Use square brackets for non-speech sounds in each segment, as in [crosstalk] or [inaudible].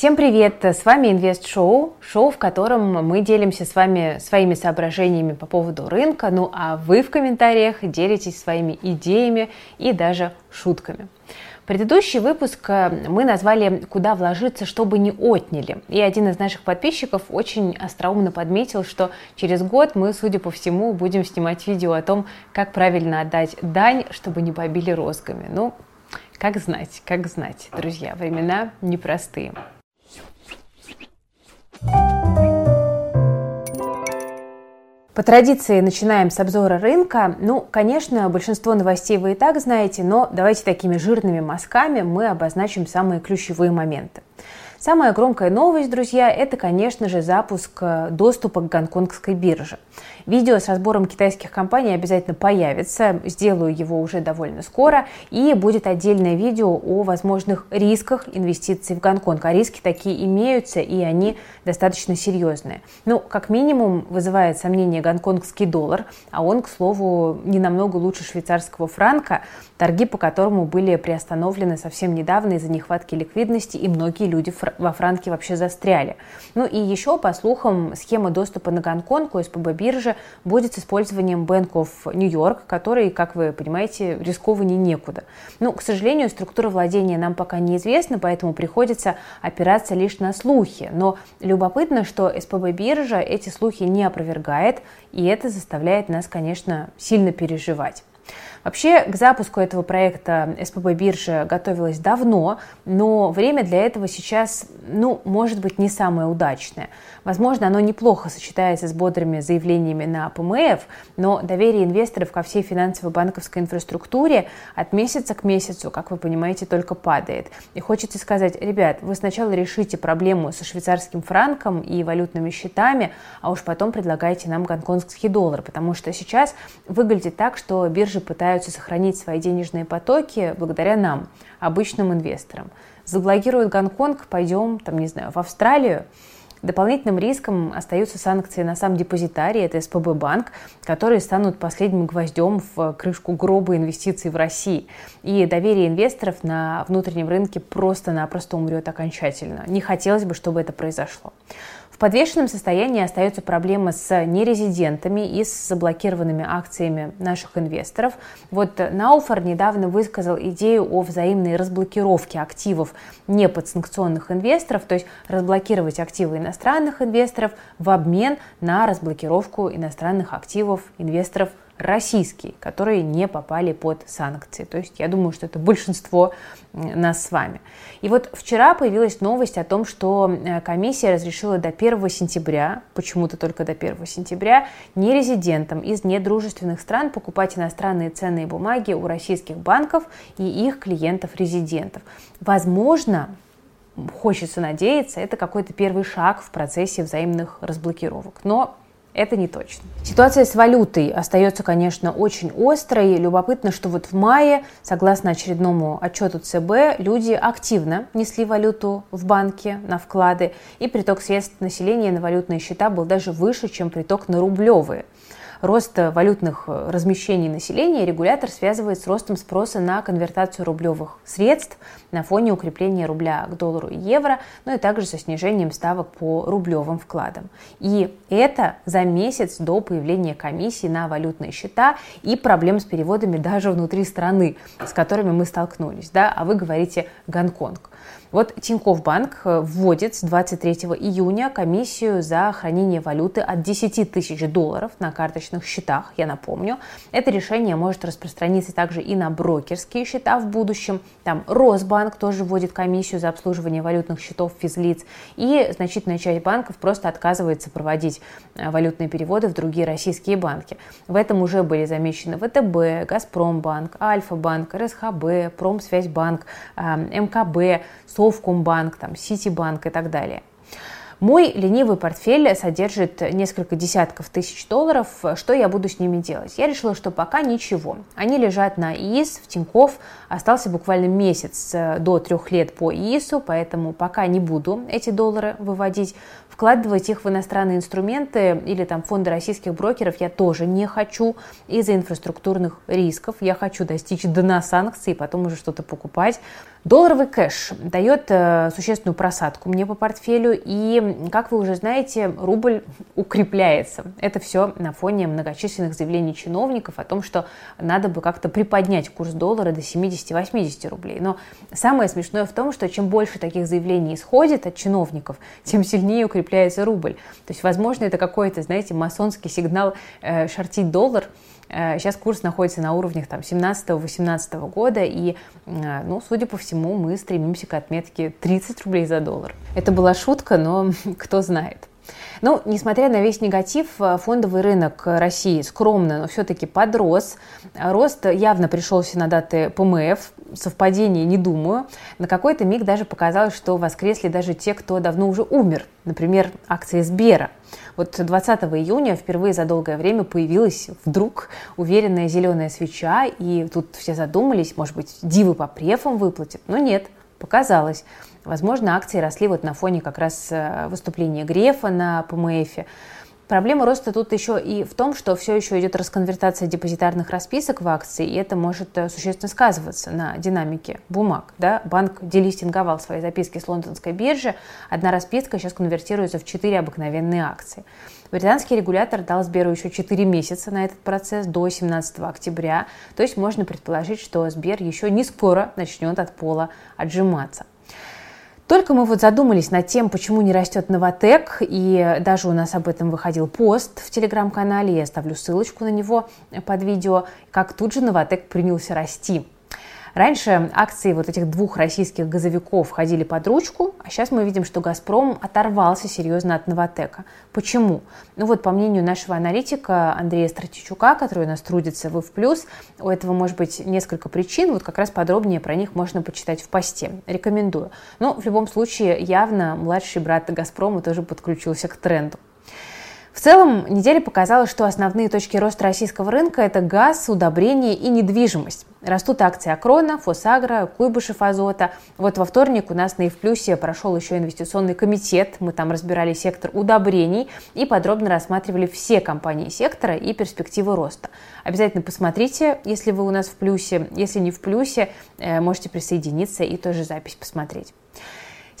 Всем привет! С вами Инвест Шоу, шоу, в котором мы делимся с вами своими соображениями по поводу рынка, ну а вы в комментариях делитесь своими идеями и даже шутками. Предыдущий выпуск э, мы назвали «Куда вложиться, чтобы не отняли». И один из наших подписчиков очень остроумно подметил, что через год мы, судя по всему, будем снимать видео о том, как правильно отдать дань, чтобы не побили розгами. Ну, как знать, как знать, друзья, времена непростые. По традиции начинаем с обзора рынка. Ну, конечно, большинство новостей вы и так знаете, но давайте такими жирными мазками мы обозначим самые ключевые моменты. Самая громкая новость, друзья, это, конечно же, запуск э, доступа к гонконгской бирже. Видео с разбором китайских компаний обязательно появится, сделаю его уже довольно скоро, и будет отдельное видео о возможных рисках инвестиций в Гонконг. А риски такие имеются, и они достаточно серьезные. Ну, как минимум, вызывает сомнение гонконгский доллар, а он, к слову, не намного лучше швейцарского франка, торги по которому были приостановлены совсем недавно из-за нехватки ликвидности, и многие люди во франке вообще застряли. Ну и еще, по слухам, схема доступа на Гонконг у СПБ биржи будет с использованием Bank of York, который, как вы понимаете, рискованнее некуда. Ну, к сожалению, структура владения нам пока неизвестна, поэтому приходится опираться лишь на слухи. Но любопытно, что СПБ биржа эти слухи не опровергает, и это заставляет нас, конечно, сильно переживать. Вообще к запуску этого проекта СПБ биржа готовилась давно, но время для этого сейчас, ну, может быть, не самое удачное. Возможно, оно неплохо сочетается с бодрыми заявлениями на ПМФ, но доверие инвесторов ко всей финансово-банковской инфраструктуре от месяца к месяцу, как вы понимаете, только падает. И хочется сказать, ребят, вы сначала решите проблему со швейцарским франком и валютными счетами, а уж потом предлагайте нам гонконгский доллар, потому что сейчас выглядит так, что биржи пытаются пытаются сохранить свои денежные потоки благодаря нам, обычным инвесторам. Заблокируют Гонконг, пойдем, там, не знаю, в Австралию. Дополнительным риском остаются санкции на сам депозитарий, это СПБ банк, которые станут последним гвоздем в крышку гроба инвестиций в России. И доверие инвесторов на внутреннем рынке просто-напросто умрет окончательно. Не хотелось бы, чтобы это произошло подвешенном состоянии остается проблема с нерезидентами и с заблокированными акциями наших инвесторов. Вот Науфор недавно высказал идею о взаимной разблокировке активов неподсанкционных инвесторов, то есть разблокировать активы иностранных инвесторов в обмен на разблокировку иностранных активов инвесторов российские, которые не попали под санкции. То есть я думаю, что это большинство нас с вами. И вот вчера появилась новость о том, что э, комиссия разрешила до 1 сентября, почему-то только до 1 сентября, нерезидентам из недружественных стран покупать иностранные ценные бумаги у российских банков и их клиентов-резидентов. Возможно, хочется надеяться, это какой-то первый шаг в процессе взаимных разблокировок. Но это не точно. Ситуация с валютой остается, конечно, очень острой. Любопытно, что вот в мае, согласно очередному отчету ЦБ, люди активно несли валюту в банке на вклады, и приток средств населения на валютные счета был даже выше, чем приток на рублевые рост валютных размещений населения регулятор связывает с ростом спроса на конвертацию рублевых средств на фоне укрепления рубля к доллару и евро, ну и также со снижением ставок по рублевым вкладам. И это за месяц до появления комиссии на валютные счета и проблем с переводами даже внутри страны, с которыми мы столкнулись. Да? А вы говорите Гонконг. Вот Тинькофф Банк э, вводит с 23 июня комиссию за хранение валюты от 10 тысяч долларов на карточных счетах, я напомню. Это решение может распространиться также и на брокерские счета в будущем. Там Росбанк тоже вводит комиссию за обслуживание валютных счетов физлиц. И значительная часть банков просто отказывается проводить э, валютные переводы в другие российские банки. В этом уже были замечены ВТБ, Газпромбанк, Альфа-банк, РСХБ, Промсвязьбанк, э, МКБ, Совкомбанк, там, Ситибанк и так далее. Мой ленивый портфель содержит несколько десятков тысяч долларов. Что я буду с ними делать? Я решила, что пока ничего. Они лежат на ИИС, в Тинькофф. Остался буквально месяц э, до трех лет по ИИСу, поэтому пока не буду эти доллары выводить. Вкладывать их в иностранные инструменты или там фонды российских брокеров я тоже не хочу из-за инфраструктурных рисков. Я хочу достичь дна санкций и потом уже что-то покупать. Долларовый кэш дает э, существенную просадку мне по портфелю, и, как вы уже знаете, рубль укрепляется. Это все на фоне многочисленных заявлений чиновников о том, что надо бы как-то приподнять курс доллара до 70-80 рублей. Но самое смешное в том, что чем больше таких заявлений исходит от чиновников, тем сильнее укрепляется рубль. То есть, возможно, это какой-то, знаете, масонский сигнал э, шортить доллар – Сейчас э, курс находится на уровнях там, 17-18 года, и, э, ну, судя по всему, мы стремимся к отметке 30 рублей за доллар. Это была шутка, но [laughs] кто знает. Ну, несмотря на весь негатив, э, фондовый рынок России скромно, но все-таки подрос. Рост явно пришелся на даты ПМФ, совпадение не думаю. На какой-то миг даже показалось, что воскресли даже те, кто давно уже умер. Например, акции Сбера. Вот 20 июня впервые за долгое время появилась вдруг уверенная зеленая свеча, и тут все задумались, может быть, дивы по префам выплатят. Но нет, показалось. Возможно, акции росли вот на фоне как раз э, выступления Грефа на ПМФ. Проблема роста тут еще и в том, что все еще идет расконвертация депозитарных расписок в акции, и это может э, существенно сказываться на динамике бумаг. Да? Банк делистинговал свои записки с лондонской биржи, одна расписка сейчас конвертируется в 4 обыкновенные акции. Британский регулятор дал Сберу еще 4 месяца на этот процесс до 17 октября, то есть можно предположить, что Сбер еще не скоро начнет от пола отжиматься. Только мы вот задумались над тем, почему не растет Новотек, и даже у нас об этом выходил пост в телеграм-канале, я оставлю ссылочку на него под видео, как тут же Новотек принялся расти. Раньше акции вот этих двух российских газовиков ходили под ручку, а сейчас мы видим, что «Газпром» оторвался серьезно от «Новотека». Почему? Ну вот, по мнению нашего аналитика Андрея Стратичука, который у нас трудится в плюс, у этого может быть несколько причин, вот как раз подробнее про них можно почитать в посте. Рекомендую. Но в любом случае явно младший брат «Газпрома» тоже подключился к тренду. В целом, неделя показала, что основные точки роста российского рынка – это газ, удобрения и недвижимость. Растут акции Акрона, Фосагра, Куйбышев Азота. Вот во вторник у нас на Евплюсе прошел еще инвестиционный комитет. Мы там разбирали сектор удобрений и подробно рассматривали все компании сектора и перспективы роста. Обязательно посмотрите, если вы у нас в плюсе. Если не в плюсе, э, можете присоединиться и тоже запись посмотреть.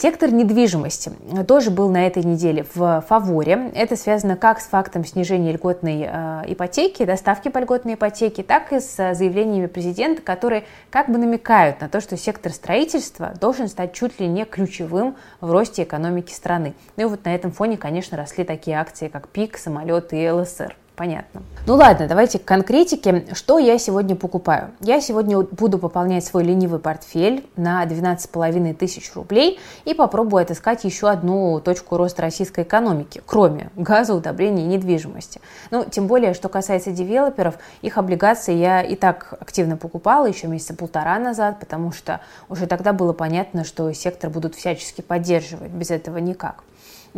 Сектор недвижимости тоже был на этой неделе в фаворе. Это связано как с фактом снижения льготной э, ипотеки, доставки по льготной ипотеке, так и с заявлениями президента, которые как бы намекают на то, что сектор строительства должен стать чуть ли не ключевым в росте экономики страны. Ну и вот на этом фоне, конечно, росли такие акции, как ПИК, самолеты и ЛСР понятно. Ну ладно, давайте к конкретике. Что я сегодня покупаю? Я сегодня буду пополнять свой ленивый портфель на 12,5 тысяч рублей и попробую отыскать еще одну точку роста российской экономики, кроме газа, удобрений и недвижимости. Ну, тем более, что касается девелоперов, их облигации я и так активно покупала еще месяца полтора назад, потому что уже тогда было понятно, что сектор будут всячески поддерживать, без этого никак.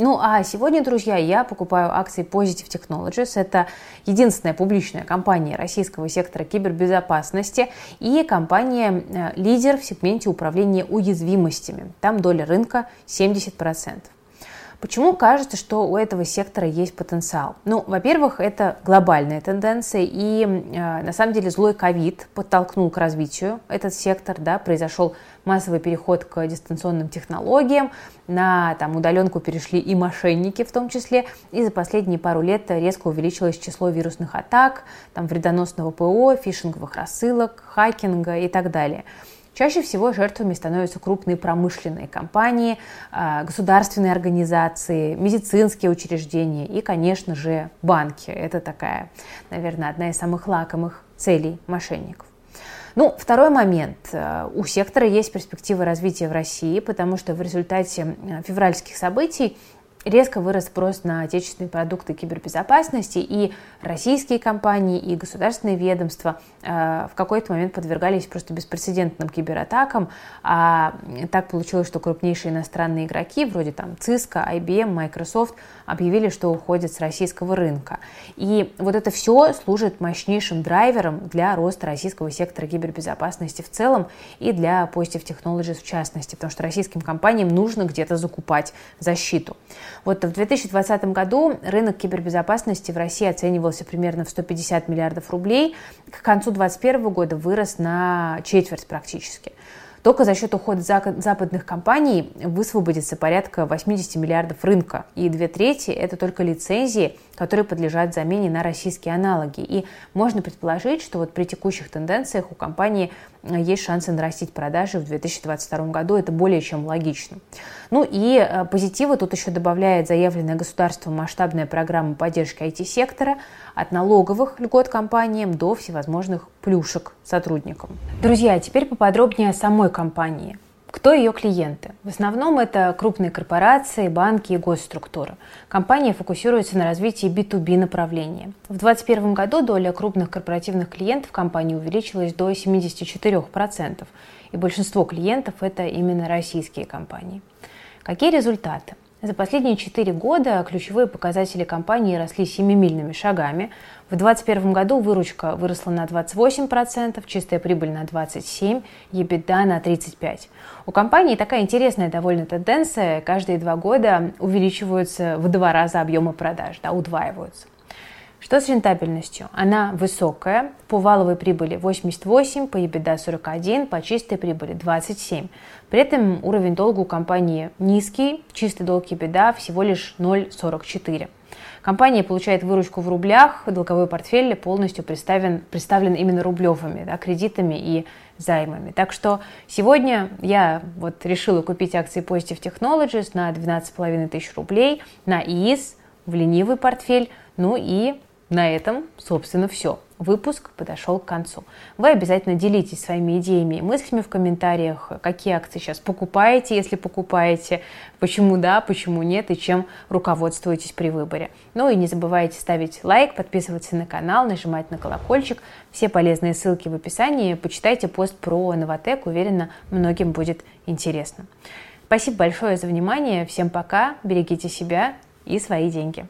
Ну а сегодня, друзья, я покупаю акции Positive Technologies. Это единственная публичная компания российского сектора кибербезопасности и компания э, в сегменте управления уязвимостями. Там доля рынка 70%. Почему кажется, что у этого сектора есть потенциал? Ну, во-первых, это глобальная тенденция, и э, на самом деле злой ковид подтолкнул к развитию этот сектор, да, произошел массовый переход к дистанционным технологиям, на там, удаленку перешли и мошенники в том числе, и за последние пару лет резко увеличилось число вирусных атак, там, вредоносного ПО, фишинговых рассылок, хакинга и так далее. Чаще всего жертвами становятся крупные промышленные компании, а, государственные организации, медицинские учреждения и, конечно же, банки. Это такая, наверное, одна из самых лакомых целей мошенников. Ну, второй момент. У сектора есть перспективы развития в России, потому что в результате февральских событий резко вырос спрос на отечественные продукты кибербезопасности, и российские компании, и государственные ведомства э, в какой-то момент подвергались просто беспрецедентным кибератакам. А так получилось, что крупнейшие иностранные игроки, вроде там Cisco, IBM, Microsoft, объявили, что уходят с российского рынка. И вот это все служит мощнейшим драйвером для роста российского сектора кибербезопасности в целом и для Positive Technologies в частности, потому что российским компаниям нужно где-то закупать защиту. Вот в 2020 году рынок кибербезопасности в России оценивался примерно в 150 миллиардов рублей. К концу 2021 года вырос на четверть практически. Только за счет ухода западных компаний высвободится порядка 80 миллиардов рынка, и две трети – это только лицензии, которые подлежат замене на российские аналоги. И можно предположить, что вот при текущих тенденциях у компании э, есть шансы нарастить продажи в 2022 году. Это более чем логично. Ну и э, позитива тут еще добавляет заявленная государством масштабная программа поддержки IT-сектора от налоговых льгот компаниям до всевозможных плюшек сотрудникам. Друзья, теперь поподробнее о самой компании. Кто ее клиенты? В основном это крупные корпорации, банки и госструктуры. Компания фокусируется на развитии B2B направления. В 2021 году доля крупных корпоративных клиентов компании увеличилась до 74%, и большинство клиентов это именно российские компании. Какие результаты? За последние четыре года ключевые показатели компании росли семимильными шагами. В 2021 году выручка выросла на 28%, чистая прибыль на 27%, EBITDA на 35%. У компании такая интересная довольно тенденция. Каждые два года увеличиваются в два раза объемы продаж, да, удваиваются. Что с рентабельностью? Она высокая, по валовой прибыли 88, по EBITDA 41, по чистой прибыли 27. При этом уровень долга у компании низкий, чистый долг EBITDA всего лишь 0,44. Компания получает выручку в рублях, долговой портфель полностью представлен, представлен именно рублевыми да, кредитами и займами. Так что сегодня я вот решила купить акции Positive Technologies на 12,5 тысяч рублей, на ИИС, в ленивый портфель, ну и на этом, собственно, все. Выпуск подошел к концу. Вы обязательно делитесь своими идеями и мыслями в комментариях, какие акции сейчас покупаете, если покупаете, почему да, почему нет и чем руководствуетесь при выборе. Ну и не забывайте ставить лайк, подписываться на канал, нажимать на колокольчик. Все полезные ссылки в описании. Почитайте пост про Новотек, уверена, многим будет интересно. Спасибо большое за внимание, всем пока, берегите себя и свои деньги.